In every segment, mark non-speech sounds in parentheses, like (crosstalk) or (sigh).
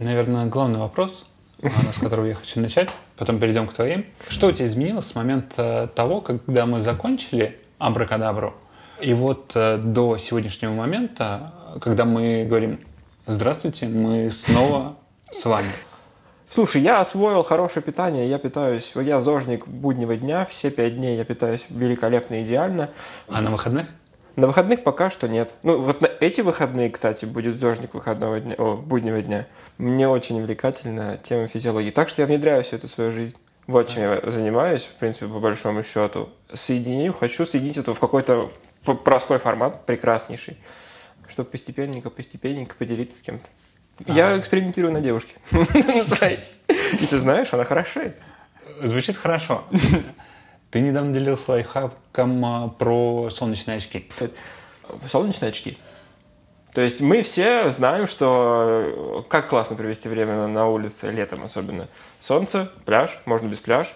Наверное, главный вопрос, а, с которого я хочу начать, потом перейдем к твоим. Что у тебя изменилось с момента того, когда мы закончили абракадабру, и вот э, до сегодняшнего момента, когда мы говорим «Здравствуйте, мы снова с вами». Слушай, я освоил хорошее питание, я питаюсь, я зожник буднего дня, все пять дней я питаюсь великолепно, идеально. А на выходных? На выходных пока что нет. Ну, вот на эти выходные, кстати, будет зожник выходного дня, о, буднего дня. Мне очень увлекательна тема физиологии. Так что я внедряю всю эту свою жизнь. Вот чем я занимаюсь, в принципе, по большому счету. Соединю, хочу соединить это в какой-то простой формат, прекраснейший, чтобы постепенненько, постепенненько поделиться с кем-то. Я экспериментирую на девушке. (laughs) И ты знаешь, она хороша. Звучит хорошо. Ты недавно делился лайфхаком а, про солнечные очки. Солнечные очки. То есть мы все знаем, что как классно провести время на улице, летом особенно. Солнце, пляж, можно без пляж.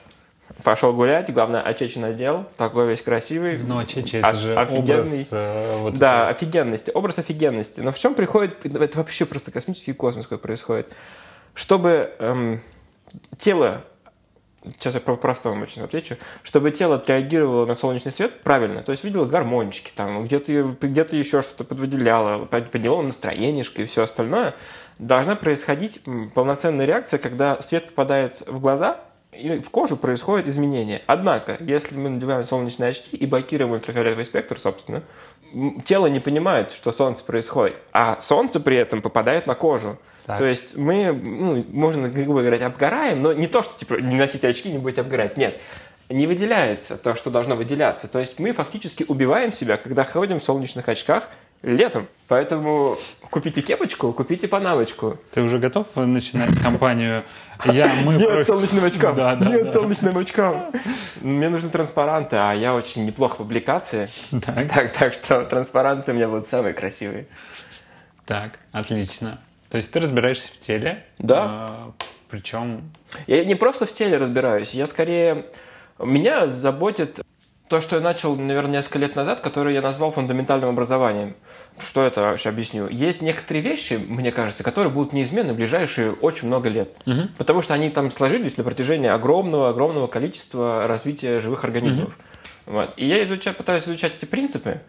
Пошел гулять, главное, очечи надел, такой весь красивый. Но очечи это же офигенный. образ... Э, вот да, это... офигенности, образ офигенности. Но в чем приходит, это вообще просто космический космос какой происходит. Чтобы эм, тело сейчас я по-простому очень отвечу, чтобы тело отреагировало на солнечный свет правильно, то есть видело гармончики, там, где-то где еще что-то подвыделяло, подняло настроение и все остальное, должна происходить полноценная реакция, когда свет попадает в глаза, и в кожу происходит изменение. Однако, если мы надеваем солнечные очки и блокируем ультрафиолетовый спектр, собственно, тело не понимает, что солнце происходит, а солнце при этом попадает на кожу. Так. То есть мы, ну, можно грубо говоря, обгораем, но не то, что типа не носите очки, не будете обгорать. Нет, не выделяется то, что должно выделяться. То есть мы фактически убиваем себя, когда ходим в солнечных очках летом. Поэтому купите кепочку, купите панамочку. Ты уже готов начинать кампанию «Я, мы Нет против... солнечным очкам! Да, да, Нет да. солнечным очкам! Мне нужны транспаранты, а я очень неплохо в публикации. Так. Так, так что транспаранты у меня будут самые красивые. Так, отлично. То есть ты разбираешься в теле. Да. А, причем... Я не просто в теле разбираюсь, я скорее... Меня заботит то, что я начал, наверное, несколько лет назад, которое я назвал фундаментальным образованием. Что это вообще объясню? Есть некоторые вещи, мне кажется, которые будут неизменны в ближайшие очень много лет. Угу. Потому что они там сложились на протяжении огромного-огромного количества развития живых организмов. Угу. Вот. И я изучаю, пытаюсь изучать эти принципы.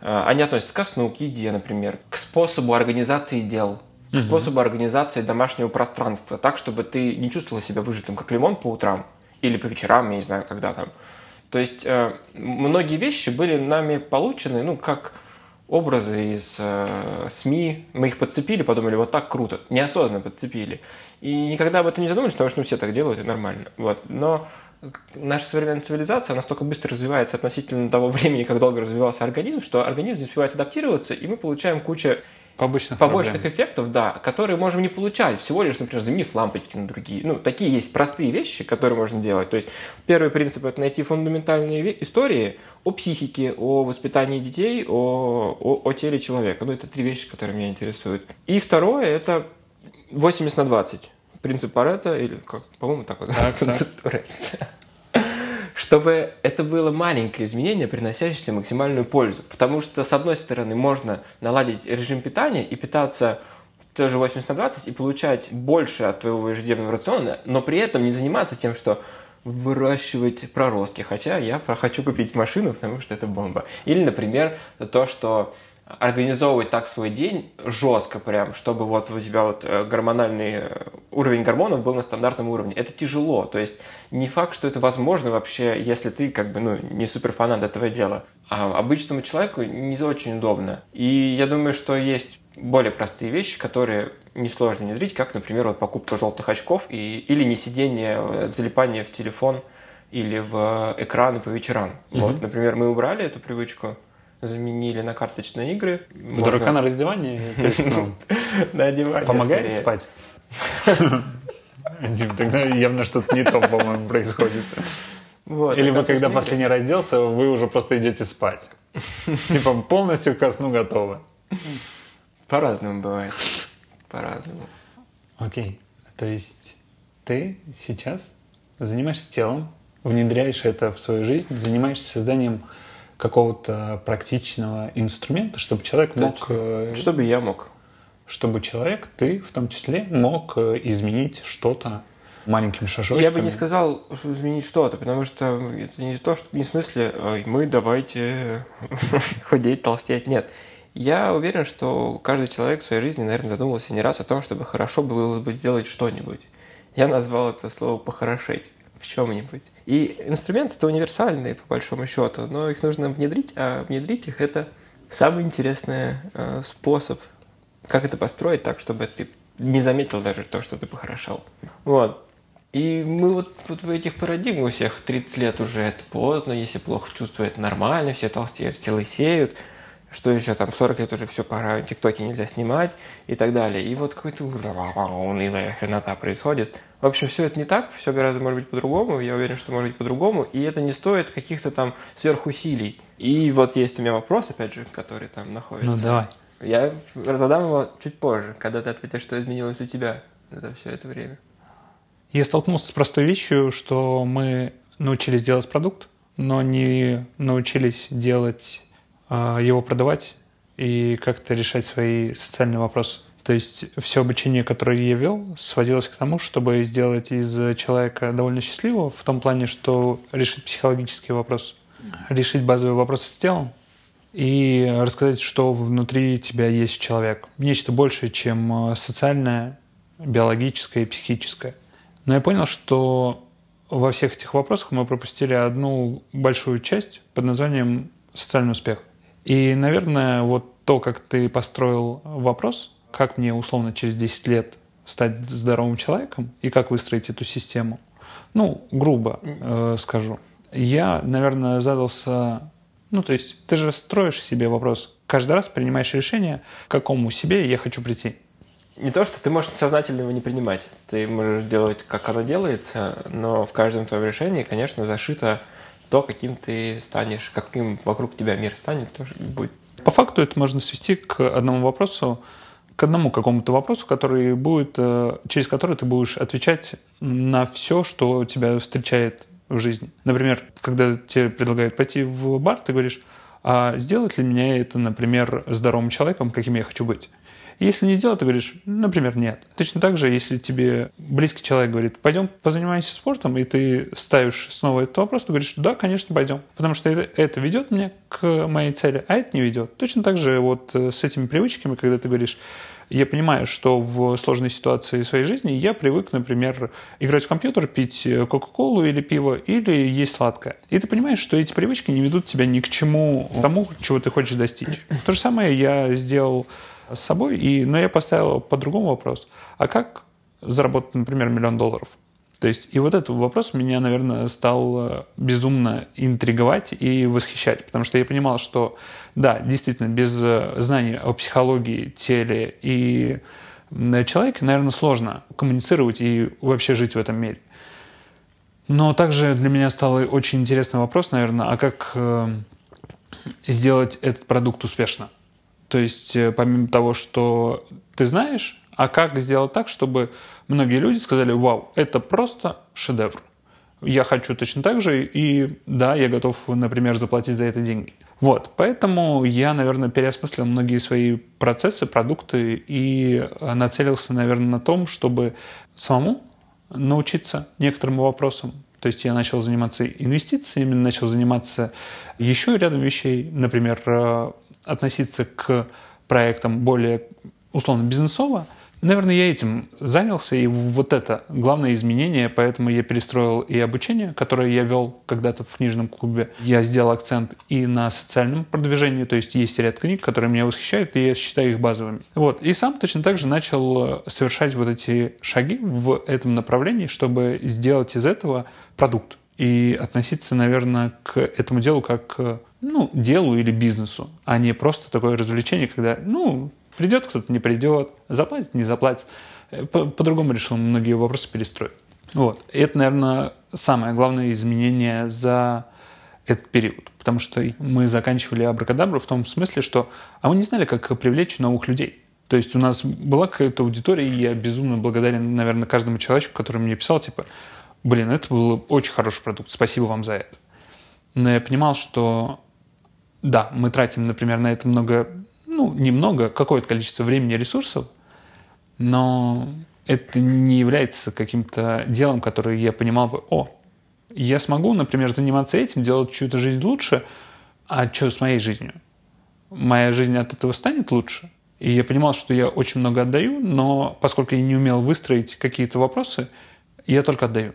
А, они относятся к сну, к еде, например, к способу организации дел угу. способы организации домашнего пространства, так, чтобы ты не чувствовала себя выжатым, как лимон по утрам или по вечерам, я не знаю, когда там. То есть э, многие вещи были нами получены, ну, как образы из э, СМИ, мы их подцепили, подумали, вот так круто, неосознанно подцепили. И никогда об этом не задумывались, потому что ну, все так делают, и нормально. Вот. Но наша современная цивилизация настолько быстро развивается относительно того (laughs) времени, как долго развивался организм, что организм успевает адаптироваться, и мы получаем кучу Побочных, побочных проблем. эффектов, да, которые можем не получать, всего лишь, например, заменив лампочки на другие. Ну, такие есть простые вещи, которые можно делать. То есть первый принцип – это найти фундаментальные истории о психике, о воспитании детей, о, о, о теле человека. Ну, это три вещи, которые меня интересуют. И второе – это 80 на 20. Принцип Паретта, или как, по-моему, так вот. Так, так. (laughs) чтобы это было маленькое изменение, приносящее максимальную пользу. Потому что, с одной стороны, можно наладить режим питания и питаться тоже 80 на 20 и получать больше от твоего ежедневного рациона, но при этом не заниматься тем, что выращивать проростки. Хотя я хочу купить машину, потому что это бомба. Или, например, то, что организовывать так свой день жестко прям, чтобы вот у тебя вот э, гормональный э, уровень гормонов был на стандартном уровне. Это тяжело. То есть не факт, что это возможно вообще, если ты как бы ну, не суперфанат этого дела. А обычному человеку не очень удобно. И я думаю, что есть более простые вещи, которые несложно внедрить, как, например, вот покупка желтых очков и, или не сидение, э, залипание в телефон или в экраны по вечерам. Угу. Вот, например, мы убрали эту привычку, заменили на карточные игры. Можно... дурака на раздевание (laughs) На одевание. Помогает спать? Дим, (laughs) тогда явно что-то не то, по-моему, происходит. Вот, Или вы, когда последний разделся, вы уже просто идете спать. (laughs) Типа полностью ко сну готовы. По-разному бывает. По-разному. Окей. То есть ты сейчас занимаешься телом, внедряешь это в свою жизнь, занимаешься созданием какого-то практичного инструмента, чтобы человек мог... Чтобы я мог. чтобы человек, ты в том числе, мог э, изменить что-то маленькими шажочками. Я бы не сказал, что изменить что-то, потому что это не то, что не в смысле мы давайте (laughs) худеть, толстеть. Нет. Я уверен, что каждый человек в своей жизни, наверное, задумывался не раз о том, чтобы хорошо было бы делать что-нибудь. Я назвал это слово «похорошеть» в чем-нибудь. И инструменты-то универсальные, по большому счету, но их нужно внедрить, а внедрить их – это самый интересный э, способ, как это построить так, чтобы ты не заметил даже то, что ты похорошел. Вот. И мы вот, вот в этих парадигмах всех 30 лет уже это поздно, если плохо чувствует, нормально, все толстеют, все лысеют, что еще там 40 лет уже все пора, тиктоки нельзя снимать и так далее. И вот какой-то унылая хренота происходит. В общем, все это не так, все гораздо может быть по-другому, я уверен, что может быть по-другому, и это не стоит каких-то там сверхусилий. И вот есть у меня вопрос, опять же, который там находится. Ну давай. Я задам его чуть позже, когда ты ответишь, что изменилось у тебя за все это время. Я столкнулся с простой вещью, что мы научились делать продукт, но не научились делать э, его продавать и как-то решать свои социальные вопросы. То есть все обучение, которое я вел, сводилось к тому, чтобы сделать из человека довольно счастливого, в том плане, что решить психологический вопрос, решить базовые вопросы с телом и рассказать, что внутри тебя есть человек. Нечто большее, чем социальное, биологическое и психическое. Но я понял, что во всех этих вопросах мы пропустили одну большую часть под названием социальный успех. И, наверное, вот то, как ты построил вопрос, как мне условно через 10 лет стать здоровым человеком и как выстроить эту систему, ну, грубо э, скажу, я, наверное, задался, ну, то есть ты же строишь себе вопрос, каждый раз принимаешь решение, к какому себе я хочу прийти. Не то, что ты можешь сознательно его не принимать. Ты можешь делать, как оно делается, но в каждом твоем решении, конечно, зашито то, каким ты станешь, каким вокруг тебя мир станет, тоже будет. По факту это можно свести к одному вопросу, к одному какому-то вопросу, который будет, э, через который ты будешь отвечать на все, что тебя встречает в жизни. Например, когда тебе предлагают пойти в бар, ты говоришь, а сделать ли меня это, например, здоровым человеком, каким я хочу быть? Если не сделать, ты говоришь, например, нет. Точно так же, если тебе близкий человек говорит, пойдем позанимаемся спортом, и ты ставишь снова этот вопрос, ты говоришь, да, конечно, пойдем. Потому что это, это ведет меня к моей цели, а это не ведет. Точно так же вот э, с этими привычками, когда ты говоришь, я понимаю, что в сложной ситуации своей жизни я привык, например, играть в компьютер, пить э, Кока-Колу или пиво, или есть сладкое. И ты понимаешь, что эти привычки не ведут тебя ни к чему, тому, чего ты хочешь достичь. То же самое я сделал с собой. И, но я поставил по-другому вопрос. А как заработать, например, миллион долларов? То есть, и вот этот вопрос меня, наверное, стал э, безумно интриговать и восхищать, потому что я понимал, что, да, действительно, без э, знаний о психологии, теле и человеке, наверное, сложно коммуницировать и вообще жить в этом мире. Но также для меня стал очень интересный вопрос, наверное, а как э, сделать этот продукт успешно? То есть, э, помимо того, что ты знаешь, а как сделать так, чтобы многие люди сказали, вау, это просто шедевр. Я хочу точно так же, и да, я готов, например, заплатить за это деньги. Вот, поэтому я, наверное, переосмыслил многие свои процессы, продукты и нацелился, наверное, на том, чтобы самому научиться некоторым вопросам. То есть я начал заниматься инвестициями, начал заниматься еще рядом вещей, например, э, относиться к проектам более условно бизнесово, наверное, я этим занялся, и вот это главное изменение, поэтому я перестроил и обучение, которое я вел когда-то в книжном клубе. Я сделал акцент и на социальном продвижении, то есть есть ряд книг, которые меня восхищают, и я считаю их базовыми. Вот. И сам точно так же начал совершать вот эти шаги в этом направлении, чтобы сделать из этого продукт и относиться, наверное, к этому делу как к ну, делу или бизнесу, а не просто такое развлечение, когда, ну, придет кто-то, не придет, заплатит, не заплатит. Э, по-другому решил многие вопросы перестроить. Вот. И это, наверное, самое главное изменение за этот период. Потому что мы заканчивали абракадабру в том смысле, что а мы не знали, как привлечь новых людей. То есть у нас была какая-то аудитория, и я безумно благодарен, наверное, каждому человеку, который мне писал, типа, блин, это был очень хороший продукт, спасибо вам за это. Но я понимал, что да, мы тратим, например, на это много, ну, немного, какое-то количество времени и ресурсов, но это не является каким-то делом, которое я понимал бы, о, я смогу, например, заниматься этим, делать чью-то жизнь лучше, а что с моей жизнью? Моя жизнь от этого станет лучше? И я понимал, что я очень много отдаю, но поскольку я не умел выстроить какие-то вопросы, я только отдаю.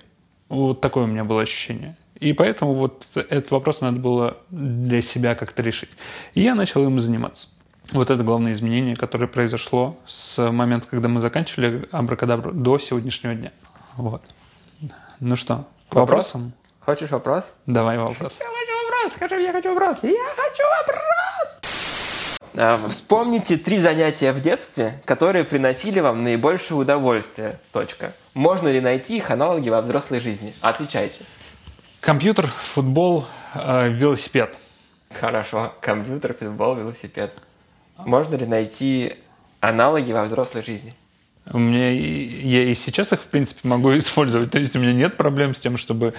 Вот такое у меня было ощущение. И поэтому вот этот вопрос надо было для себя как-то решить. И я начал им заниматься. Вот это главное изменение, которое произошло с момента, когда мы заканчивали Абракадабру до сегодняшнего дня. Вот. Ну что, к Вопрос? вопросам? Хочешь вопрос? Давай вопрос. Я хочу вопрос, скажи, я хочу вопрос. Я хочу вопрос. А, Вспомните три занятия в детстве, которые приносили вам наибольшее удовольствие. Точка. Можно ли найти их аналоги во взрослой жизни? Отвечайте. Компьютер, футбол, э, велосипед. Хорошо. Компьютер, футбол, велосипед. Можно ли найти аналоги во взрослой жизни? У меня и- я и сейчас их, в принципе, могу (laughs) использовать. То есть у меня нет проблем с тем, чтобы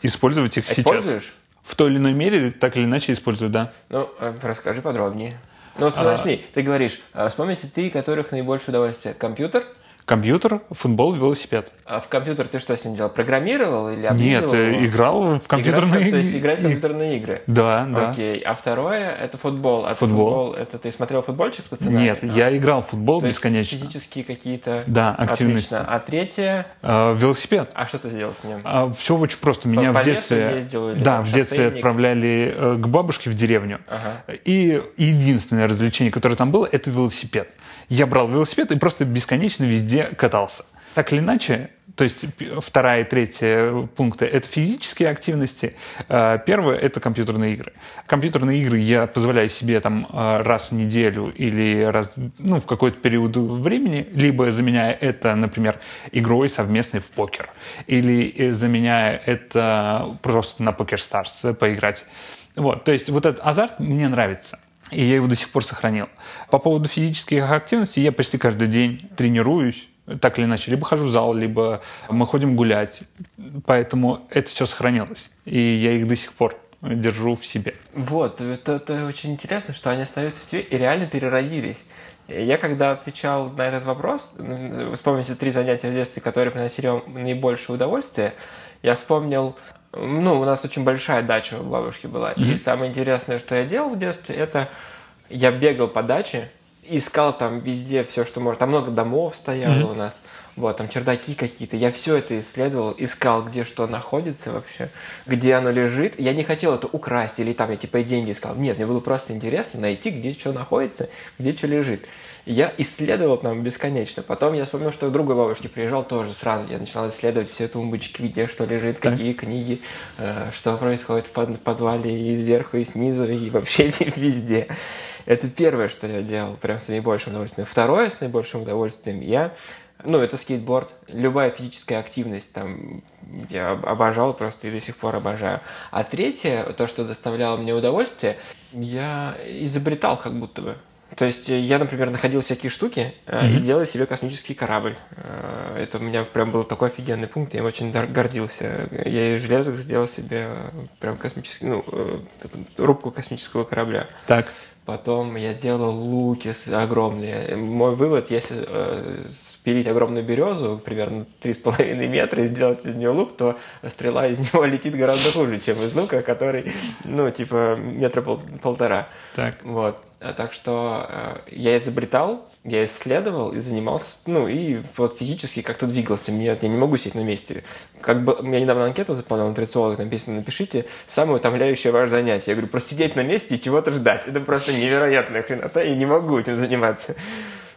использовать их сейчас. Используешь? В той или иной мере, так или иначе использую, да. Ну, э, расскажи подробнее. Ну, вот А. подожди, ты говоришь, а, вспомните три, которых наибольшее удовольствие. Компьютер? Компьютер, футбол, велосипед. А в компьютер ты что с ним делал? Программировал или Нет, облизывал э, его? играл в компьютерные ком- То есть игры. играть в компьютерные игры? Да, да. Окей. А второе это футбол. А Футбол. футбол это ты смотрел футбольчик с пацанами? Нет, А, я играл в футбол то бесконечно. Физические какие-то. Да, активности. Отлично. А третье, Э, велосипед. а что ты сделал с ним? все очень просто. Меня по в детстве, ездил или да, в детстве отправляли э, к бабушке в деревню. Ага. И единственное развлечение, которое там было, это велосипед. Я брал велосипед и просто бесконечно везде катался. Так или иначе, то есть вторая и третья пункты – это физические активности. э, Первое – это компьютерные игры. Компьютерные игры я позволяю себе там э, раз в неделю или раз, ну, в какой-то период времени, либо заменяя это, например, игрой совместной в покер, или э, заменяя это просто на Poker Stars поиграть. Вот, то есть вот этот азарт мне нравится. И я его до сих пор сохранил. По поводу физических активностей я почти каждый день тренируюсь, так или иначе. Либо хожу в зал, либо мы ходим гулять. Поэтому это все сохранилось. И я их до сих пор держу в себе. Вот, это, это очень интересно, что они остаются в тебе и реально переродились. Я когда отвечал на этот вопрос, м, вспомните три занятия в детстве, которые приносили вам наибольшее удовольствие, я вспомнил, ну, у нас очень большая дача у бабушки была, и самое интересное, что я делал в детстве, это я бегал по даче, искал там везде все, что можно. Там много домов стояло у нас. Вот, там чердаки какие-то. Я все это исследовал, искал, где что находится вообще, где оно лежит. Я не хотел это украсть или там я типа деньги искал. Нет, мне было просто интересно найти, где что находится, где что лежит. И я исследовал там бесконечно. Потом я вспомнил, что к другой бабушке приезжал тоже сразу. Я начинал исследовать все тумбочки, где что лежит, Так. какие книги, э, что происходит в под- подвале и сверху, и снизу, и вообще (laughs) везде. Это первое, что я делал, прям с наибольшим удовольствием. Второе, с наибольшим удовольствием, я ну, это скейтборд, любая физическая активность, там, я об- обожал просто и до сих пор обожаю. А третье, то, что доставляло мне удовольствие, я изобретал как будто бы. То есть э, я, например, находил всякие штуки э, и делал себе космический корабль. Э, Это у меня прям был такой офигенный пункт, я им очень гордился. Я из железок сделал себе прям космический, ну, рубку космического корабля. Так. Потом я делал луки огромные. Мой вывод, если э, спилить огромную березу, примерно 3,5 метра, и сделать из нее лук, то стрела из него летит гораздо хуже, чем из лука, который, ну, типа, метра пол- полтора. Так. Вот. А Так что э, я изобретал, я исследовал и занимался, ну, и вот физически как-то двигался. Мне, я не могу сидеть на месте. Как бы, я недавно анкету заполнял, нутрициолог, написано, напишите самое утомляющее ваше занятие. Я говорю, просто сидеть на месте и чего-то ждать. Это просто невероятная хренота, я не могу этим заниматься.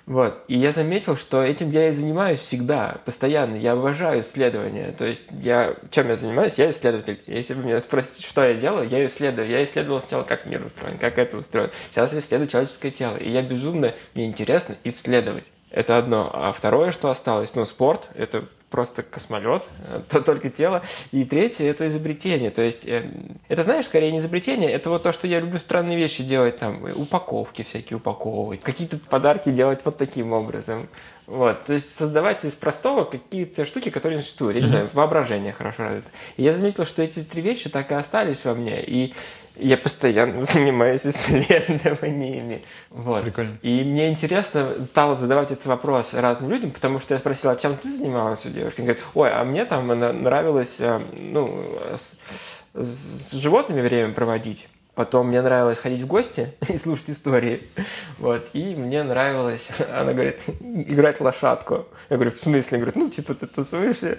Вот. И я заметил, что этим я и занимаюсь всегда, постоянно. Я обожаю исследования. То есть я чем я занимаюсь? Я исследователь. Если вы меня спросите, что я делаю, я исследую. Я исследовал сначала, как мир устроен, как это устроено. Сейчас я исследую человеческое тело. И я безумно, мне интересно исследовать. Это одно. А второе, что осталось, ну, спорт, это просто космолет, (laughs) то только тело. И третье – это изобретение. То есть, э, это, знаешь, скорее не изобретение, это вот то, что я люблю странные вещи делать, там, упаковки всякие упаковывать, какие-то подарки делать вот таким образом. Вот, то есть создавать из простого какие-то штуки, которые не существуют. Я не знаю, воображение хорошо развито. И я заметил, что эти три вещи так и остались во мне. И я постоянно (laughs) занимаюсь исследованиями. Вот. Прикольно. И мне интересно стало задавать этот вопрос разным людям, потому что я спросила, а чем ты занималась у девушки? Она говорит, ой, а мне там нравилось э, ну, с, с животными время проводить. Потом мне нравилось ходить в гости (laughs) и слушать истории. Вот. И мне нравилось, (laughs) она говорит, играть лошадку. Я говорю, в смысле? Она говорит, ну, типа, ты тусуешься,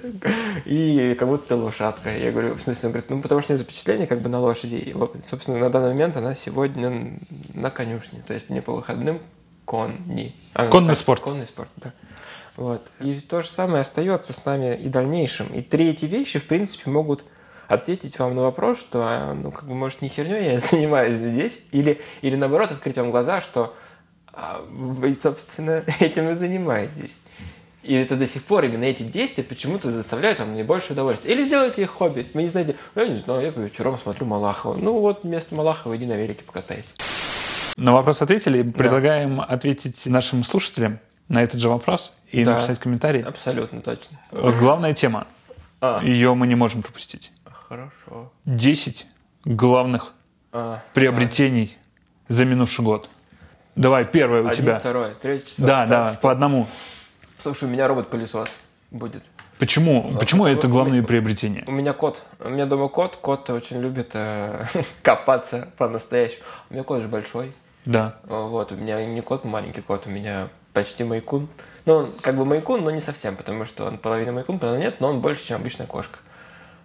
и как будто ты лошадка. Я говорю, в смысле? Она говорит, ну, потому что у нее запечатление как бы на лошади. И, вот, собственно, на данный момент она сегодня на конюшне. То есть мне по выходным конни. А, конный спорт. Конный спорт, да. Вот. И то же самое остается с нами и дальнейшем. И три эти вещи, в принципе, могут ответить вам на вопрос, что, а, ну, как бы, может, не херню я (laughs) занимаюсь здесь, или, или наоборот, открыть вам глаза, что а, вы, собственно, (laughs) этим и занимаетесь. И это до сих пор именно эти действия почему-то заставляют вам наибольшее удовольствие. Или сделайте их хобби. Вы не знаете, я не знаю, я по вечерам смотрю Малахова. Ну вот вместо Малахова иди на велике покатайся. На вопрос ответили. Предлагаем да. ответить нашим слушателям на этот же вопрос и да, написать комментарий. Абсолютно точно. Главная тема. А. Ее мы не можем пропустить. Хорошо. 10 главных а, приобретений а. за минувший год. Давай, первое у Один, тебя. второй, третий, четвертый. Да, да, по одному. Слушай, у меня робот-пылесос будет. Почему? Вот, Почему это главное приобретение? У меня кот. У меня дома кот. Кот очень любит э, (laughs) копаться по-настоящему. У меня кот же большой. Да. Вот, у меня не кот маленький кот, у меня почти майкун. Ну, он как бы майкун, но не совсем, потому что он половина майкун, половина нет, но он больше, чем обычная кошка.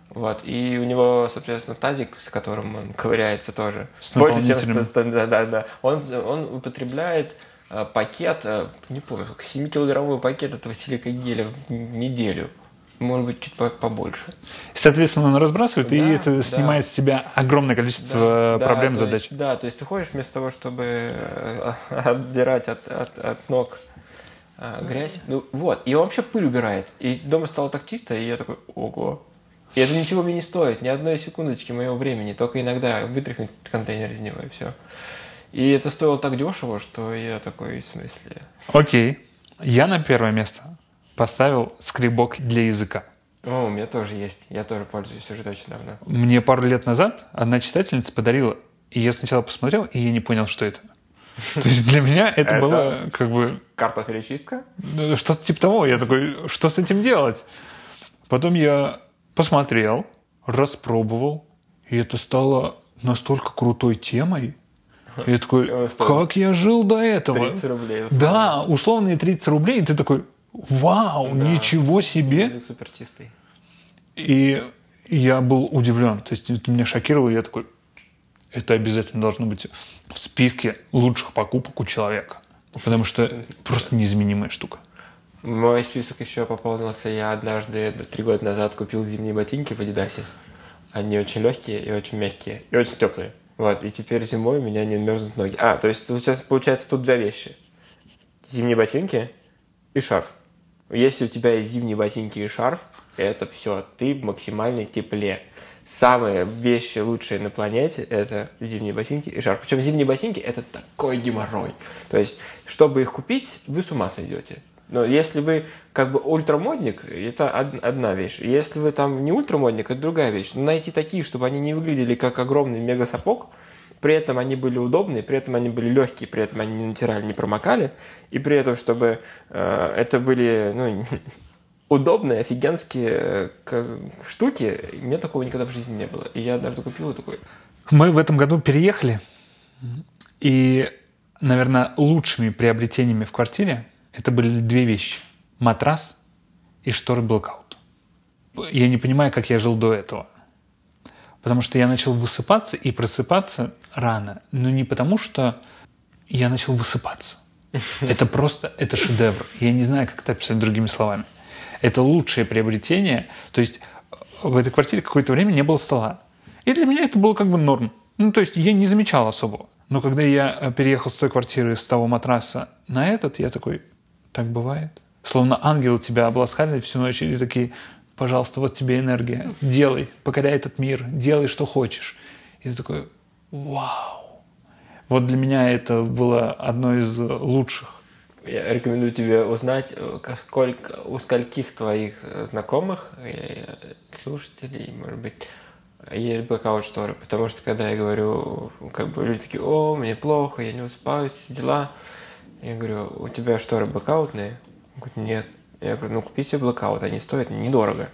Вот. И у него, соответственно, тазик, с которым он ковыряется тоже. С Больше, чем... Да, да, да. Он, он употребляет э, пакет, э, не помню, 7-килограммовый пакет этого силикогеля в неделю. Может быть, чуть побольше. Соответственно, он разбрасывает, да, и это да. снимает с себя огромное количество да, проблем, да, задач. Есть, да, то есть ты ходишь вместо того, чтобы э, (laughs) отдирать от, от, от ног грязь. Ну вот, и он вообще пыль убирает. И дома стало так чисто, и я такой, ого, и это ничего мне не стоит, ни одной секундочки моего времени, только иногда вытряхнуть контейнер из него и все. И это стоило так дешево, что я такой, в смысле... Окей. Я на первое место поставил скребок для языка. О, у меня тоже есть. Я тоже пользуюсь уже очень давно. Мне пару лет назад одна читательница подарила, и я сначала посмотрел, и я не понял, что это. (laughs) То есть для меня это было как бы... Картофелечистка? Что-то типа того. Я такой, что с этим делать? Потом я посмотрел, распробовал, и это стало настолько крутой темой. И я такой, как я жил до этого? 30 рублей. Условно. Да, условные 30 рублей, и ты такой, вау, да. ничего себе. Язык супер чистый. И я был удивлен. То есть это меня шокировало, и я такой, это обязательно должно быть в списке лучших покупок у человека. Потому что просто неизменимая штука. Мой список еще пополнился. Я однажды, три года назад, купил зимние ботинки в Адидасе. Они очень легкие и очень мягкие, и очень теплые. Вот, и теперь зимой у меня не мерзнут ноги. А, то есть сейчас получается тут две вещи. Зимние ботинки и шарф. Если у тебя есть зимние ботинки и шарф, это все, ты в максимальной тепле. Самые вещи лучшие на планете – это зимние ботинки и шарф. Причем зимние ботинки – это такой геморрой. То есть, чтобы их купить, вы с ума сойдете. Но если вы как бы ультрамодник, это одна вещь. Если вы там не ультрамодник, это другая вещь. Но найти такие, чтобы они не выглядели как огромный мега-сапог, при этом они были удобные, при этом они были легкие, при этом они не натирали, не промокали, и при этом, чтобы э, это были ну, (laughs) удобные, офигенские э, штуки, меня такого никогда в жизни не было. И я однажды купил такой... Мы в этом году переехали, и, наверное, лучшими приобретениями в квартире это были две вещи. Матрас и шторы блокаут. Я не понимаю, как я жил до этого. Потому что я начал высыпаться и просыпаться рано. Но не потому, что я начал высыпаться. (laughs) Это просто, это шедевр. Я не знаю, как это описать другими словами. Это лучшее приобретение. То есть в этой квартире какое-то время не было стола. И для меня это было как бы норм. Ну, то есть я не замечал особого. Но когда я переехал с той квартиры, с того матраса на этот, я такой, так бывает? Словно ангелы тебя обласкали всю ночь и такие, пожалуйста, вот тебе энергия, делай, покоряй этот мир, делай, что хочешь. И ты такой, вау. Вот для меня это было одно из лучших. Я рекомендую тебе узнать, э, сколько, у скольких твоих э, знакомых, э, слушателей, может быть, есть blackout шторы. Потому что когда я говорю, как бы люди такие, о, мне плохо, я не высыпаюсь, все дела. Я говорю, у тебя шторы blackout ные? Он говорит, нет. Я говорю, ну купи себе blackout, они стоят недорого.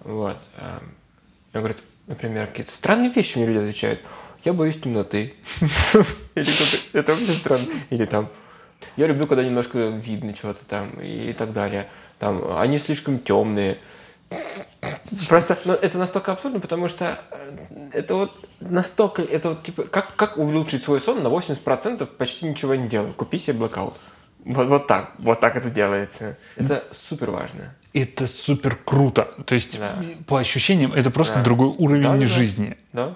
Вот. Я говорю, например, какие-то странные вещи мне люди отвечают. Я боюсь темноты. (laughs) Или это очень странно. Или там, я люблю, когда немножко видно чего-то там и так далее. Там, они слишком темные. Просто ну, это настолько абсурдно, потому что э, это вот настолько, это вот типа, как, как улучшить свой сон на 80% почти ничего не делая. Купи себе блокаут. Вот, вот так, вот так это делается. Это супер важно. Это супер круто. То есть, да. по ощущениям, это просто да. другой уровень да, да, жизни. Да.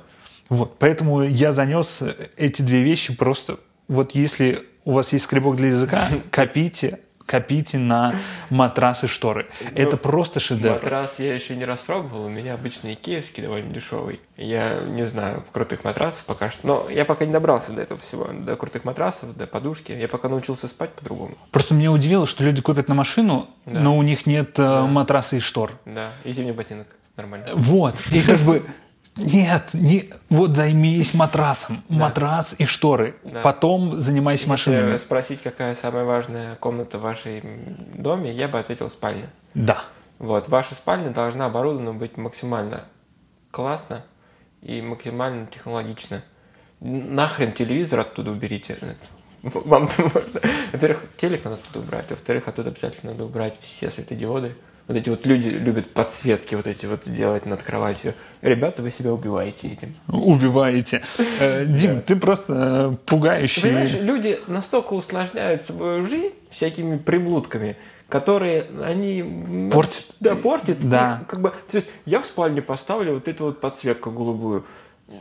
Вот, поэтому я занес эти две вещи просто. Вот если у вас есть скребок для языка, (laughs) копите, копите на матрасы шторы. Ну, это просто шедевр. Матрас я еще не распробовал. У меня обычный икеевский, довольно дешевый. Я не знаю крутых матрасов пока что. Но я пока не добрался до этого всего. До крутых матрасов, до подушки. Я пока научился спать по-другому. Просто меня удивило, что люди копят на машину, да. но у них нет э, да. матраса и штор. Да, и зимний ботинок. Нормально. Вот. И как бы нет, не, вот займись матрасом. Да. Матрас и шторы. Да. Потом занимайся Если машинами. спросить, какая самая важная комната в вашей доме, я бы ответил спальня. Да. Вот, ваша спальня должна оборудована быть максимально классно и максимально технологично. Нахрен телевизор оттуда уберите. Вам-то можно. Во-первых, телек надо оттуда убрать. Во-вторых, оттуда обязательно надо убрать все светодиоды. Вот эти вот люди любят подсветки вот эти вот делать над кроватью. Ребята, вы себя убиваете этим. Убиваете. (laughs) Э, Дим, ты просто э, пугающий. Понимаешь, люди настолько усложняют свою жизнь всякими приблудками, которые они портят. Да, портят. Да. Как бы, то есть я в спальне поставлю вот эту вот подсветку голубую.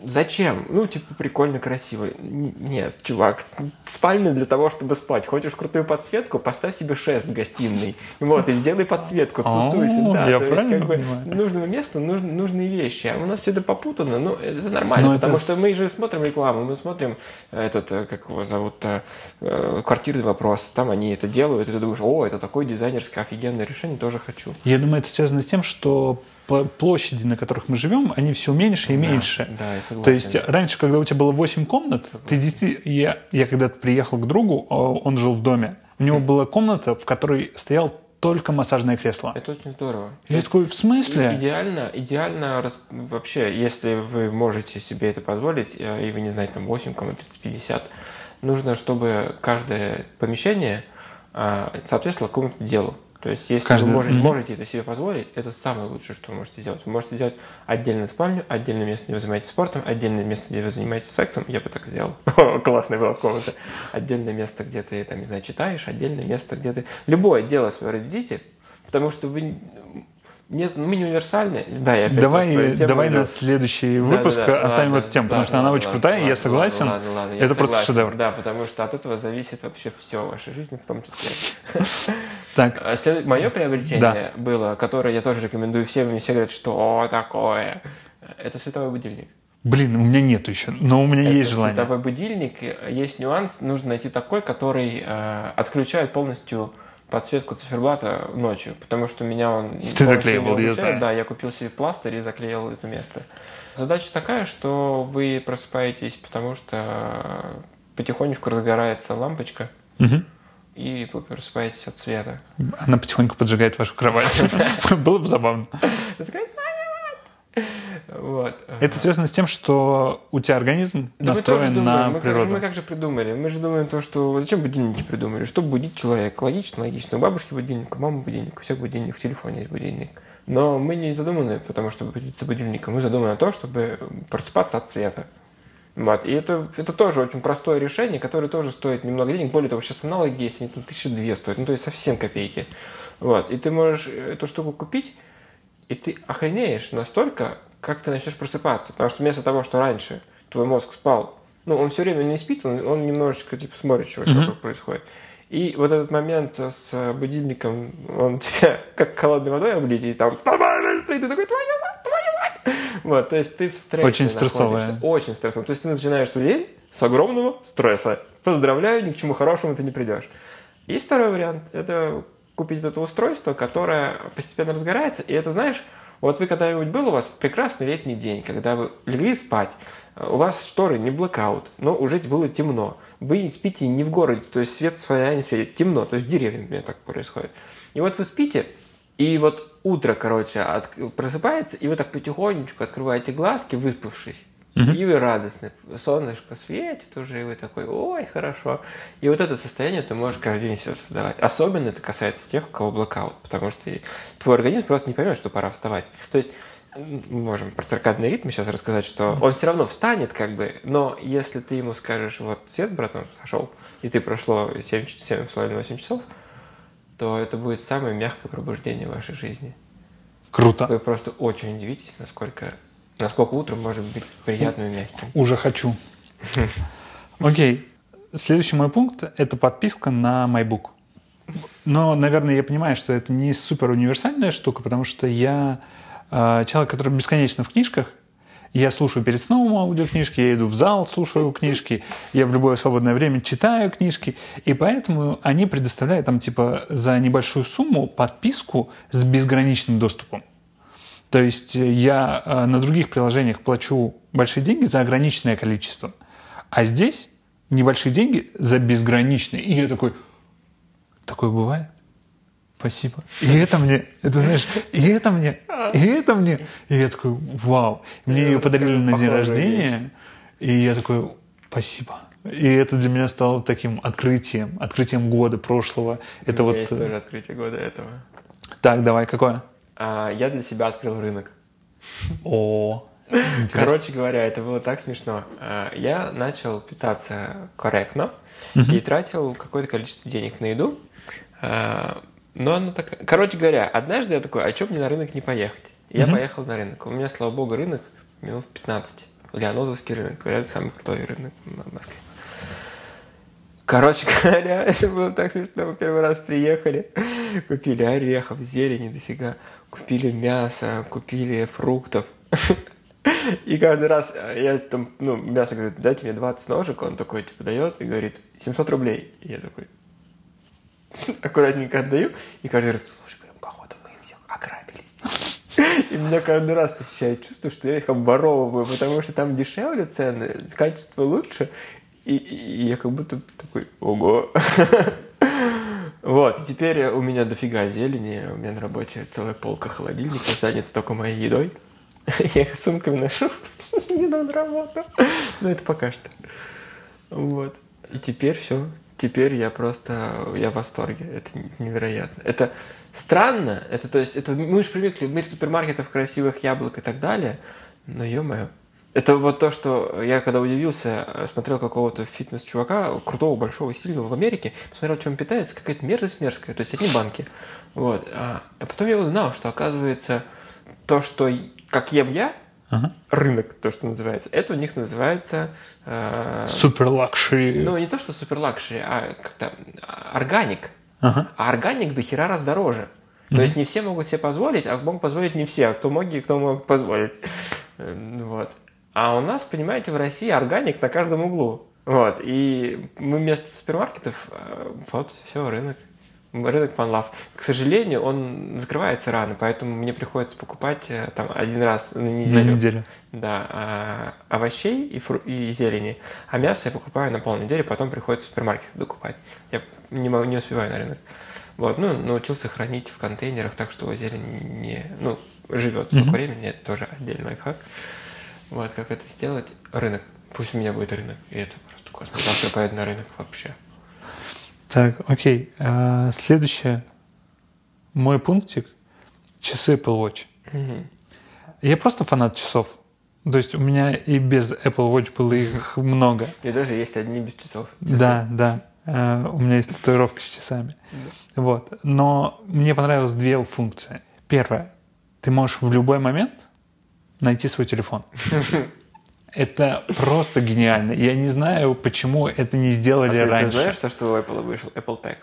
Зачем? Ну, типа, прикольно, красиво. Нет, чувак, спальня для того, чтобы спать. Хочешь крутую подсветку? Поставь себе шест в гостиной. Вот, и сделай подсветку, тусуйся. Да, я то есть, как бы, нужному месту нужны, нужные вещи. А у нас все это попутано, ну, это нормально, Но потому это... что мы же смотрим рекламу, мы смотрим этот, э, как его зовут, э, квартирный вопрос, там они это делают, и ты думаешь, о, это такое дизайнерское офигенное решение, тоже хочу. Я думаю, это связано с тем, что площади, на которых мы живем, они все меньше и меньше. Да, да, я согласен. То есть раньше, когда у тебя было 8 комнат, ты действительно, я, я когда-то приехал к другу, а он жил в доме, у него хм. была комната, в которой стоял только массажное кресло. Это очень здорово. Я такой, в смысле? Идеально, идеально вообще, если вы можете себе это позволить, э, и вы не знаете, там 8 комнат, 50, нужно, чтобы каждое помещение а, соответствовало какому-то делу. То есть, если Каждый... вы можете, можете это себе позволить, это самое лучшее, что вы можете сделать. Вы можете сделать отдельную спальню, отдельное место, где вы занимаетесь спортом, отдельное место, где вы занимаетесь сексом. Я бы так сделал. (laughs) Классная была комната. Отдельное место, где ты, там, не знаю, читаешь, отдельное место, где ты... Любое дело свое разделите, потому что вы нет, ну, мы не универсальны. Да, я опять давай давай на следующий выпуск да, да, да, оставим ладно, эту тему, потому что она очень крутая, ладно, я согласен. Ладно, ладно, я это согласен, просто шедевр. Да, потому что от этого зависит вообще все в вашей жизни, в том числе. (laughs) Так. А Мое приобретение было, которое я тоже рекомендую всем, мне все говорят, что такое. Это световой будильник. Блин, у меня нету еще, но у меня это есть желание. Световой будильник, есть нюанс, нужно найти такой, который э, отключает полностью подсветку циферблата ночью, потому что меня он... Ты заклеивал, я знаю. Да, я купил себе пластырь и заклеил это место. Задача такая, что вы просыпаетесь, потому что потихонечку разгорается лампочка, угу. и вы просыпаетесь от света. Она потихоньку поджигает вашу кровать. (laughs) Было бы забавно. Вот. Это связано с тем, что у тебя организм да настроен на мы природу. Как, мы как же придумали? Мы же думаем то, что зачем будильники придумали? Чтобы будить человека. Логично, логично. У бабушки будильник, у мамы будильник, у всех будильник, в телефоне есть будильник. Но мы не задуманы, потому что будиться будильником. Мы задуманы на то, чтобы просыпаться от света. Вот. И это, это тоже очень простое решение, которое тоже стоит немного денег. Более того, сейчас аналоги есть, они там тысячи две стоят, ну то есть совсем копейки. Вот. И ты можешь эту штуку купить, и ты охренеешь настолько, как ты начнешь просыпаться. Потому что вместо того, что раньше твой мозг спал, ну, он все время не спит, он, он немножечко типа смотрит, что mm-hmm. вокруг происходит. И вот этот момент с будильником, он (laughs) тебя как холодной водой облить, и там, и ты такой, твою мать, твою мать. Вот, то есть ты в стрессе Очень стрессовая. Очень стрессовая. То есть ты начинаешь свой день с огромного стресса. Поздравляю, ни к чему хорошему ты не придешь. И второй вариант – это купить это устройство, которое постепенно разгорается. И это, знаешь, вот вы когда-нибудь был у вас прекрасный летний день, когда вы легли спать, у вас шторы не блокаут, но уже было темно. Вы спите не в городе, то есть свет своя не светит, темно, то есть в деревне меня так происходит. И вот вы спите, и вот утро, короче, от, просыпается, и вы так потихонечку открываете глазки, выспавшись. Угу. И вы радостны. Солнышко светит уже, и вы такой, ой, хорошо. И вот это состояние ты можешь каждый день себе создавать. Особенно это касается тех, у кого блокаут, потому что твой организм просто не поймет, что пора вставать. То есть мы можем про циркадный ритм сейчас рассказать, что он все равно встанет, как бы, но если ты ему скажешь, вот свет, братан, сошел, и ты прошло 7,5-8 часов, то это будет самое мягкое пробуждение в вашей жизни. Круто. Вы просто очень удивитесь, насколько Насколько утром может быть приятным и мягким? Уже хочу. (laughs) Окей. Следующий мой пункт – это подписка на MyBook. Но, наверное, я понимаю, что это не супер универсальная штука, потому что я э, человек, который бесконечно в книжках. Я слушаю перед сном аудиокнижки, я иду в зал, слушаю книжки, я в любое свободное время читаю книжки, и поэтому они предоставляют там типа за небольшую сумму подписку с безграничным доступом. То есть э, я э, на других приложениях плачу большие деньги за ограниченное количество, а здесь небольшие деньги за безграничные. И я такой, такое бывает? Спасибо. И это мне, это знаешь, и это мне, и это мне. И я такой, вау. Мне ее подарили на день рождения, и я такой, спасибо. И это для меня стало таким открытием, открытием года прошлого. Это вот. Есть э, тоже открытие года этого. Так, давай, какое? А, я для себя открыл рынок. О, Короче говоря, это было так смешно. А, я начал питаться корректно и тратил какое-то количество денег на еду. А, но она так... Короче говоря, однажды я такой, а что мне на рынок не поехать? Я поехал на рынок. У меня, слава богу, рынок минут 15. Леонозовский рынок. Говорят, самый крутой рынок в Москве. Короче (laughs) говоря, это было так смешно. Мы первый раз приехали, купили орехов, зелени дофига купили мясо, купили фруктов. (laughs) И каждый раз я там, ну, мясо говорит, дайте мне 20 ножек, он такой, типа, дает и говорит, 700 рублей. И я такой, (laughs) аккуратненько отдаю, и каждый раз, слушай, говорю, походу мы их всех ограбили здесь. (laughs) И меня каждый раз посещает чувство, что я их обворовываю, потому что там дешевле цены, качество лучше, и, и я как будто такой, ого. Вот, теперь у меня дофига зелени, у меня на работе целая полка холодильника занята только моей едой. (laughs) Я их сумками ношу, (laughs) иду на работу. Но это пока что. Вот. И теперь все. Теперь я просто, я в восторге. Это невероятно. Это странно. Это, то есть, это, мы же привыкли в мире супермаркетов, красивых яблок и так далее. Но, ё-моё, это вот то, что я когда удивился, смотрел какого-то фитнес-чувака, крутого, большого, сильного в Америке, посмотрел, чем питается, какая-то мерзость мерзкая, то есть одни банки. Вот. А, а потом я узнал, что оказывается то, что как ем я, ага. рынок, то, что называется, это у них называется... Э, супер luxury. Ну, не то, что супер luxury, а как-то organic. Ага. А organic до хера раз дороже. То есть не все могут себе позволить, а могут позволить не все, а кто многие, кто могут позволить. Э, вот. А у нас, понимаете, в России органик на каждом углу. Вот, и мы вместо супермаркетов, э, вот, все, рынок. Рынок Панлав. К сожалению, он закрывается рано, поэтому мне приходится покупать э, там один раз на неделю. На неделю. Да, а, овощей и, фру- и зелени. А мясо я покупаю на полнедели, потом приходится в супермаркет докупать. Я не, могу, не успеваю на рынок. Вот, ну, научился хранить в контейнерах, так что зелень не, ну, живет mm-hmm. сколько времени, это тоже отдельный лайфхак. Вот, как это сделать? Рынок. Пусть у меня будет рынок. И это просто космос. Завтра поеду на рынок вообще. Так, окей. А, следующее. Мой пунктик. Часы Apple Watch. Угу. Я просто фанат часов. То есть у меня и без Apple Watch было их (laughs) много. И даже есть одни без часов. Часы. Да, да. Uh, у меня есть татуировка с часами. Да. Вот. Но мне понравилось две функции. Первое. Ты можешь в любой момент найти свой телефон. (laughs) Это просто гениально. Я не знаю, почему это не сделали а ты, раньше. Ты знаешь, то, что у Apple вышел Apple Tag?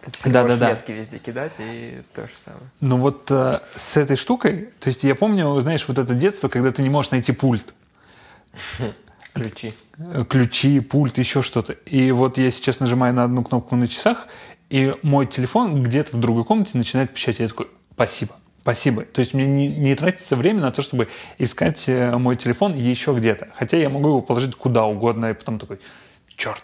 Ты теперь да, да, да. метки везде кидать и то же самое. Ну вот э, с этой штукой, то есть я помню, знаешь, вот это детство, когда ты не можешь найти пульт. (laughs) Ключи. Ключи, пульт, еще что-то. И вот я сейчас нажимаю на одну кнопку на часах, и мой телефон где-то в другой комнате начинает пищать. Я такой, спасибо. Спасибо. То есть мне не, не тратится время на то, чтобы искать э, мой телефон еще где-то. Хотя я могу его положить куда угодно, и потом такой, черт.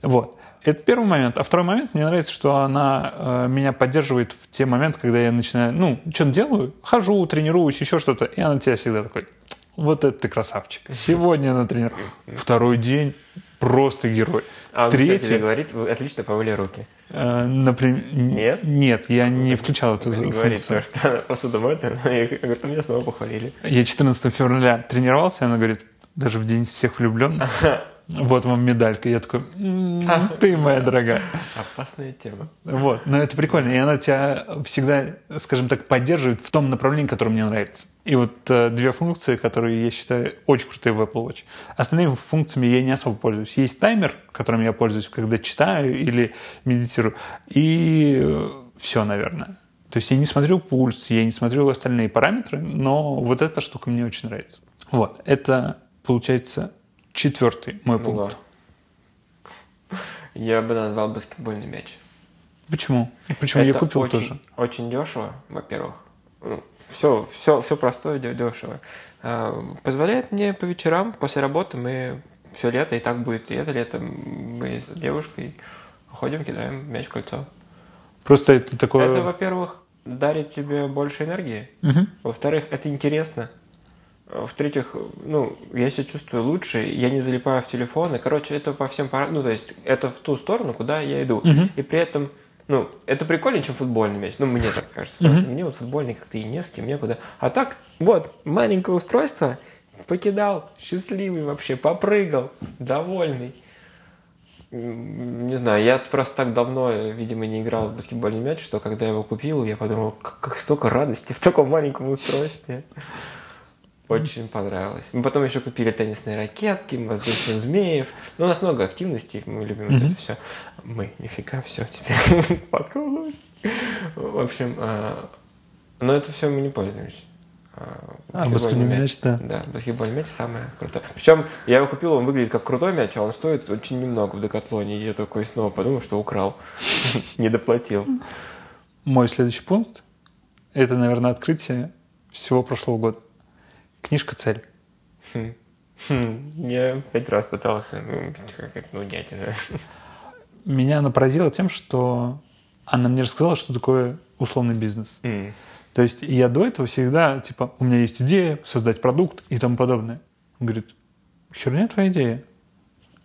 Вот. Это первый момент. А второй момент, мне нравится, что она э, меня поддерживает в те моменты, когда я начинаю, ну, что-то делаю, хожу, тренируюсь, еще что-то, и она тебя всегда такой, вот это ты красавчик. (laughs) Сегодня на тренировке. Второй день просто герой. А он Третий... тебе говорит, вы отлично помыли руки. Э, например, Нет? Нет, я не включал эту Он говорит, функцию. что посуду моет, и говорит, меня снова похвалили. Я 14 февраля тренировался, она говорит, даже в день всех влюбленных, (laughs) вот вам медалька. Я такой, «М, ты моя дорогая. Опасная тема. Вот, но это прикольно, и она тебя всегда, скажем так, поддерживает в том направлении, которое мне нравится. И вот э, две функции, которые я считаю очень крутые в Apple Watch. Остальными функциями я не особо пользуюсь. Есть таймер, которым я пользуюсь, когда читаю или медитирую, и все, наверное. То есть я не смотрю пульс, я не смотрю остальные параметры, но вот эта штука мне очень нравится. Вот, это получается четвертый мой Ну пункт. да. Я бы назвал баскетбольный мяч. Почему? Почему я Это купил очень, тоже? Очень дешево, во-первых. все, все, все простое, дешево. А, Позволяет мне по вечерам после работы мы все лето, и так будет и это лето, мы с девушкой ходим, кидаем мяч в кольцо. Просто это такое... Это, во-первых, дарит тебе больше энергии. Мгм. Во-вторых, это интересно. А В-третьих, ну, я себя чувствую лучше, я не залипаю в телефон, и, короче, это по всем параметрам, ну, то есть, это в ту сторону, куда я иду. Мгм. И при этом, ну, это прикольнее, чем футбольный мяч. Ну, мне так кажется. Просто мне вот футбольный как-то и не с кем, некуда. А так, вот, маленькое устройство, покидал, счастливый вообще, попрыгал, довольный. Не знаю, я просто так давно, э, видимо, не играл в баскетбольный мяч, что когда я его купил, я подумал, как, как столько радости в таком маленьком устройстве. Очень понравилось. Мы потом еще купили теннисные ракетки, воздушных змеев. Ну, у нас много активностей, мы любим вот это все. Мы, нифига, все, теперь (laughs) подкололось. В общем, а, но это все мы не пользуемся. А, баскетбольный мяч, да. Да, баскетбольный мяч самое крутое. Причем я его купил, он выглядит как крутой мяч, а он стоит очень немного в Декатлоне. И я такой снова подумал, что украл. (laughs) Не доплатил. Мой следующий пункт – это, наверное, открытие всего прошлого года. Книжка «Цель». Хм. Хм. Я пять раз пытался. Ну, как-то нудятина. Меня она поразила тем, что она мне рассказала, что такое условный бизнес. М. То есть я до этого всегда, типа, у меня есть идея создать продукт и тому подобное. Он говорит, херня твоя идея.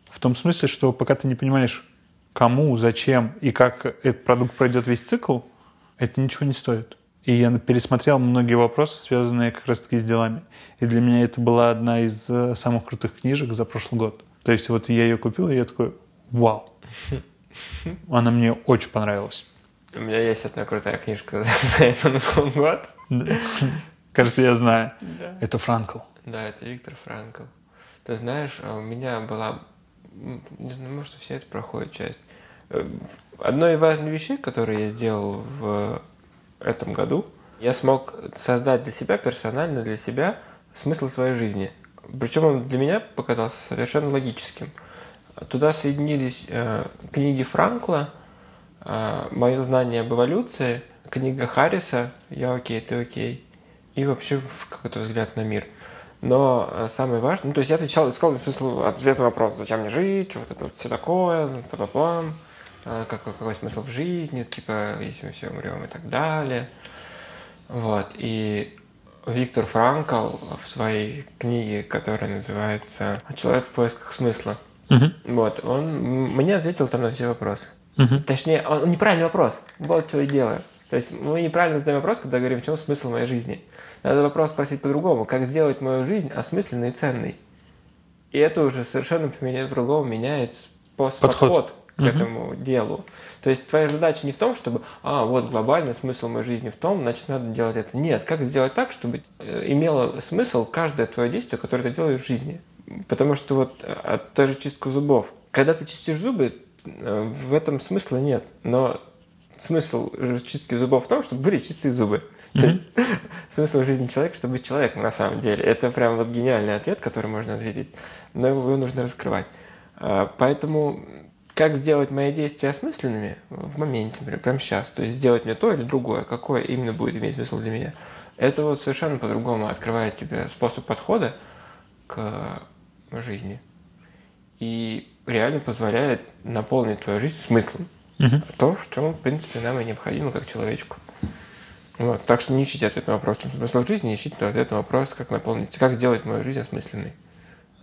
В том смысле, что пока ты не понимаешь, кому, зачем и как этот продукт пройдет весь цикл, это ничего не стоит. И я пересмотрел многие вопросы, связанные как раз-таки с делами. И для меня это была одна из э, самых крутых книжек за прошлый год. То есть вот я ее купил, и я такой, вау. (laughs) Она мне очень понравилась. У меня есть одна крутая книжка (laughs) за этот год. (laughs) Кажется, я знаю. Да. Это Франкл. Да, это Виктор Франкл. Ты знаешь, а у меня была, не знаю, может, все это проходит часть. Э, Одной из важных вещей, которые я сделал в этом году, я смог создать для себя, персонально для себя, смысл своей жизни. Причем он для меня показался совершенно логическим. Туда соединились э, книги Франкла, э, мое знание об эволюции, книга Харриса «Я окей, ты окей» и вообще какой-то взгляд на мир. Но э, самое важное, ну, то есть я отвечал, искал смысл ответ на вопрос, зачем мне жить, что вот это вот все такое, та-па-пам, э, какой, какой смысл в жизни, типа, если мы все умрем и так далее. Вот, и Виктор Франкл в своей книге, которая называется «Человек в поисках смысла», Мгм. вот, он мне ответил там на все вопросы. Мгм. Точнее, он, неправильный вопрос. Вот что я делаю. То есть мы неправильно задаем вопрос, когда говорим, в чем смысл моей жизни. Надо вопрос спросить по-другому. Как сделать мою жизнь осмысленной и ценной? И это уже совершенно по-другому, меняет Подход. подход. К этому делу. То есть твоя задача не в том, чтобы, а, вот глобальный смысл моей жизни в том, значит, надо делать это. Нет, как сделать так, чтобы э, имело смысл каждое твое действие, которое ты делаешь в жизни. Потому что вот а, та же чистка зубов. Когда ты чистишь зубы, э, в этом смысла нет. Но смысл чистки зубов в том, чтобы были чистые зубы. Mm-hmm. (laughs) Смысл жизни человека, чтобы быть человеком на самом деле. Это прям вот гениальный ответ, который можно ответить, но его нужно раскрывать. А, поэтому как сделать мои действия осмысленными в моменте, например, прямо сейчас, то есть сделать мне то или другое, какое именно будет иметь смысл для меня, это вот совершенно по-другому открывает тебе способ подхода к жизни и реально позволяет наполнить твою жизнь смыслом. Угу. То, в чем, в принципе, нам и необходимо как человечку. Вот. Так что не ищите ответ на вопрос, в чем смысл жизни, ищите ответ на вопрос, как наполнить, как сделать мою жизнь осмысленной.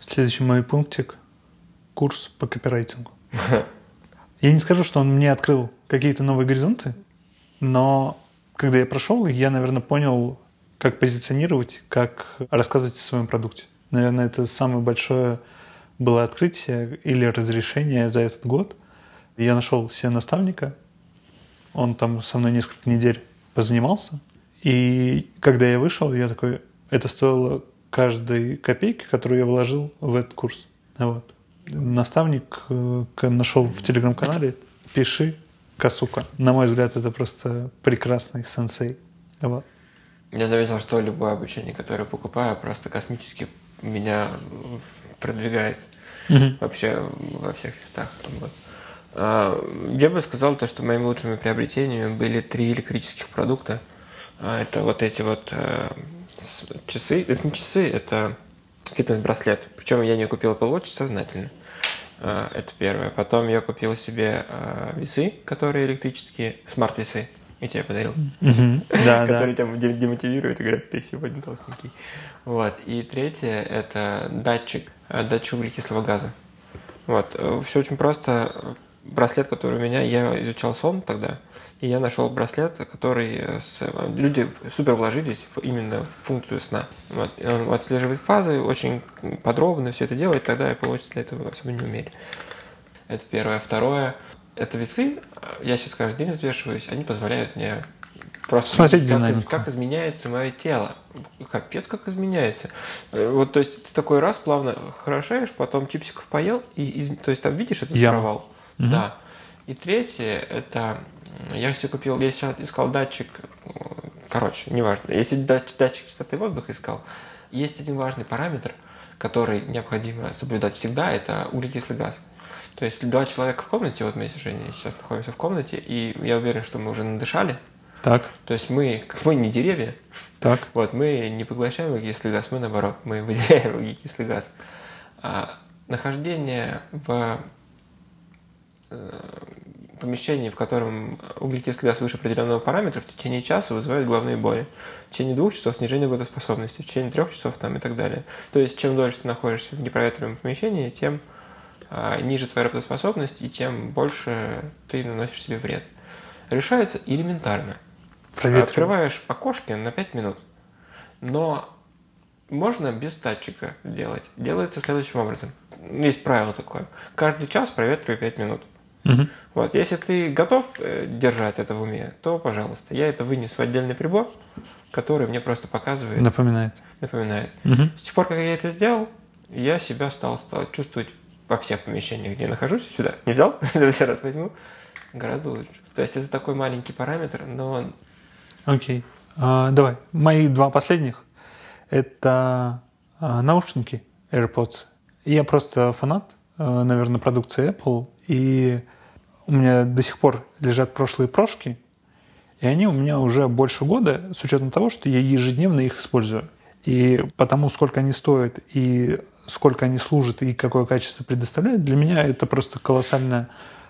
Следующий мой пунктик – курс по копирайтингу. (laughs) Я не скажу, что он мне открыл какие-то новые горизонты, но когда я прошел, я, наверное, понял, как позиционировать, как рассказывать о своем продукте. Наверное, это самое большое было открытие или разрешение за этот год. Я нашел себе наставника, он там со мной несколько недель позанимался, и когда я вышел, я такой, это стоило каждой копейки, которую я вложил в этот курс. Вот наставник э, нашел в телеграм-канале «Пиши Касука». На мой взгляд, это просто прекрасный сенсей. Вот. Я заметил, что любое обучение, которое покупаю, просто космически меня продвигает угу. вообще во всех местах. Вот. А, я бы сказал то, что моими лучшими приобретениями были три электрических продукта. А, это вот эти вот э, часы, это не часы, это фитнес-браслет. Причем я не купил Apple Watch сознательно. А, это первое. Потом я купил себе а, весы, которые электрические, смарт-весы. И тебе подарил. (laughs) Да, Которые там демотивируют и говорят, ты сегодня толстенький. Вот. И третье – это датчик, э, датчик углекислого газа. Вот. Э, Все очень просто браслет, который у меня, я изучал сон тогда, и я нашел браслет, который э, с, люди супер вложились в, именно в функцию сна. Вот. Он отслеживает фазы, очень подробно все это делает, тогда я получится для этого особо не умели. Это первое. Второе, это весы, я сейчас каждый день взвешиваюсь, они позволяют мне просто смотреть как, динамику. как изменяется мое тело. Капец, как изменяется. Э, вот, то есть ты такой раз плавно хорошаешь, потом чипсиков поел, и, и то есть там видишь этот Яма. провал. Угу. Да. И третье, это я все купил, я сейчас искал датчик, короче, неважно. Если датчик частоты воздуха искал, есть один важный параметр, который необходимо соблюдать всегда, это углекислый газ. То есть, два человека в комнате, вот мы с Женей сейчас находимся в комнате, и я уверен, что мы уже надышали, так. То есть мы, мы не деревья. Так. Вот мы не поглощаем углекислый газ, мы наоборот, мы выделяем (laughs) углекислый газ. А нахождение в Э, помещении, в котором углекислый газ выше определенного параметра, в течение часа вызывает головные боли. В течение двух часов снижение работоспособности, в течение трех часов там и так далее. То есть, чем дольше ты находишься в непроветриваемом помещении, тем а, ниже твоя работоспособность и тем больше ты наносишь себе вред. Решается элементарно. Открываешь окошки на 5 минут, но можно без датчика делать. Делается следующим образом. Есть правило такое. Каждый час проветривай 5 минут. Угу. Вот, если ты готов э, держать это в уме, то, пожалуйста, я это вынес в отдельный прибор, который мне просто показывает. Напоминает. Напоминает. Угу. С тех пор, как я это сделал, я себя стал, стал чувствовать во всех помещениях, где я нахожусь, сюда. Не взял? (laughs) В следующий раз возьму. Гораздо лучше. То есть это такой маленький параметр, но он... Окей. А, давай. Мои два последних. Это а, наушники AirPods. Я просто фанат, а, наверное, продукции Apple. И у меня до сих пор лежат прошлые прошки, и они у меня уже больше года, с учетом того, что я ежедневно их использую. И потому, сколько они стоят, и сколько они служат, и какое качество предоставляют, для меня это просто колоссально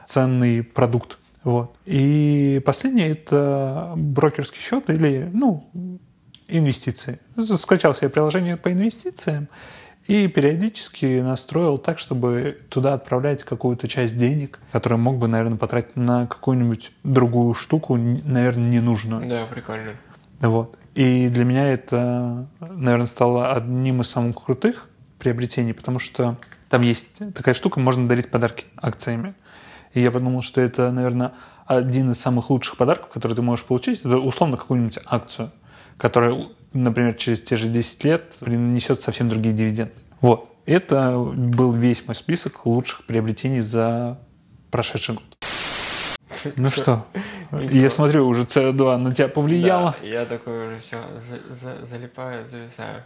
ценный продукт. Вот. И последнее – это брокерский счет или ну, инвестиции. Скачал себе приложение по инвестициям, и периодически настроил так, чтобы туда отправлять какую-то часть денег, которую мог бы, наверное, потратить на какую-нибудь другую штуку, наверное, ненужную. Да, прикольно. Вот. И для меня это, наверное, стало одним из самых крутых приобретений, потому что там есть такая штука, можно дарить подарки акциями. И я подумал, что это, наверное, один из самых лучших подарков, который ты можешь получить. Это условно какую-нибудь акцию, которая, например, через те же 10 лет несет совсем другие дивиденды. Вот. Это был весь мой список лучших приобретений за прошедший год. Ну что, я смотрю, уже CO2 на тебя повлияло. Да, я такой уже все за, за, залипаю, зависаю.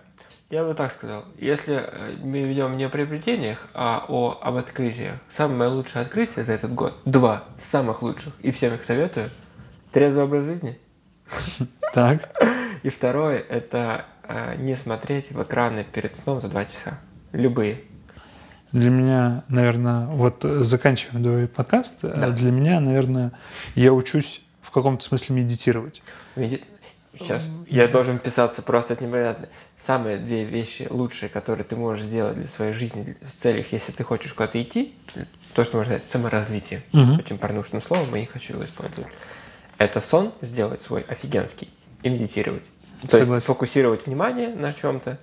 Я бы так сказал, если э, мы ведем не о приобретениях, а о, об открытиях. Самое лучшее открытие за этот год, два самых лучших, и всем их советую, трезвый образ жизни. Так. И второе, это э, не смотреть в экраны перед сном за два часа. Любые. Для меня, наверное, вот заканчиваем твой подкаст, да. для меня, наверное, я учусь в каком-то смысле медитировать. Меди... Сейчас я должен писаться просто это невероятно. Самые две вещи лучшие, которые ты можешь сделать для своей жизни в целях, если ты хочешь куда-то идти, то, что можно сказать, саморазвитие. Угу. Очень порнушным словом, но не хочу его использовать. Это сон сделать свой офигенский и медитировать. То Согласен. есть фокусировать внимание на чем-то,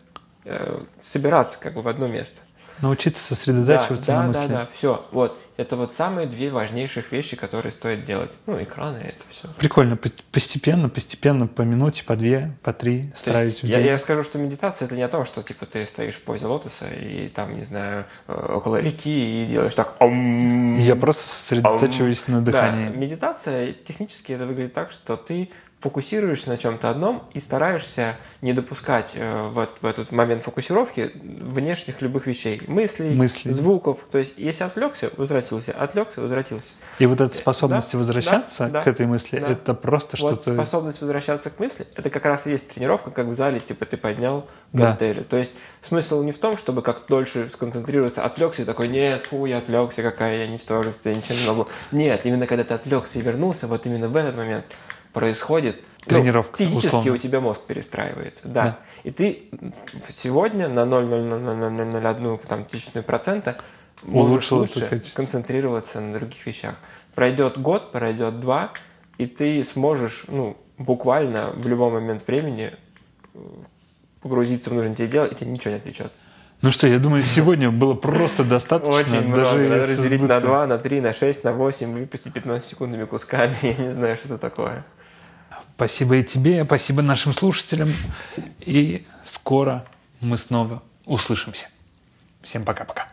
э, собираться как бы в одно место. Научиться сосредотачиваться да, на да, мысли. Да, да, да, все. Вот. Это вот самые две важнейших вещи, которые стоит делать. Ну, экраны, это все. Прикольно. Постепенно, постепенно, по минуте, по две, по три стараюсь в день. Я, я скажу, что медитация это не о том, что типа ты стоишь в позе лотоса и там, не знаю, э, около реки и делаешь так. Я просто сосредотачиваюсь на дыхании. Да, медитация технически это выглядит так, что ты фокусируешься на чем-то одном и стараешься не допускать э, вот в этот момент фокусировки внешних любых вещей, мыслей, Мысли. звуков. То есть, если отвлекся, возвратился, отвлекся, возвратился. И вот эта способность да, возвращаться да, к этой мысли, да. это просто вот что-то... способность возвращаться к мысли, это как раз и есть тренировка, как в зале, типа ты поднял гантели. Да. То есть, смысл не в том, чтобы как дольше сконцентрироваться, отвлекся и такой, нет, фу, я отвлекся, какая я ничтожество, я ничего не могу. Нет, именно когда ты отвлекся и вернулся, вот именно в этот момент происходит, ну, Тренировка, ну, физически условно. у тебя мозг перестраивается, да. да. И ты сегодня на 0,00001 там, тысячную процента можешь лучше концентрироваться на других вещах. Пройдет год, пройдет два, и ты сможешь, ну, буквально в любой момент времени погрузиться в нужное тебе дело, и тебе ничего не отвлечет. Ну что, я думаю, сегодня было просто достаточно. Очень много. Надо разделить на 2, на 3, на 6, на 8, выпустить 15 секундными кусками. Я не знаю, что это такое. Спасибо и тебе, спасибо нашим слушателям. И скоро мы снова услышимся. Всем пока-пока.